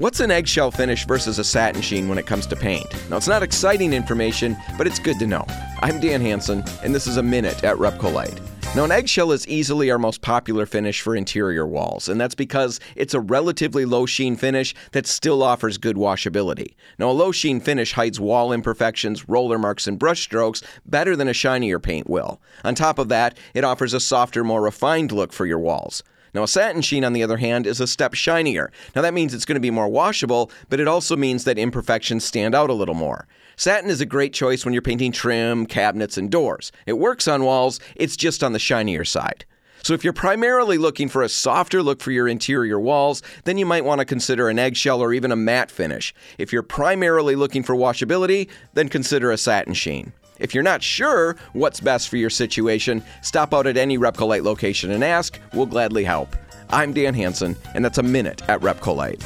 What's an eggshell finish versus a satin sheen when it comes to paint? Now, it's not exciting information, but it's good to know. I'm Dan Hansen, and this is a minute at RepcoLite. Now, an eggshell is easily our most popular finish for interior walls, and that's because it's a relatively low sheen finish that still offers good washability. Now, a low sheen finish hides wall imperfections, roller marks, and brush strokes better than a shinier paint will. On top of that, it offers a softer, more refined look for your walls. Now, a satin sheen, on the other hand, is a step shinier. Now, that means it's going to be more washable, but it also means that imperfections stand out a little more. Satin is a great choice when you're painting trim, cabinets, and doors. It works on walls, it's just on the shinier side. So, if you're primarily looking for a softer look for your interior walls, then you might want to consider an eggshell or even a matte finish. If you're primarily looking for washability, then consider a satin sheen. If you're not sure what's best for your situation, stop out at any RepcoLite location and ask. We'll gladly help. I'm Dan Hansen, and that's a minute at RepcoLite.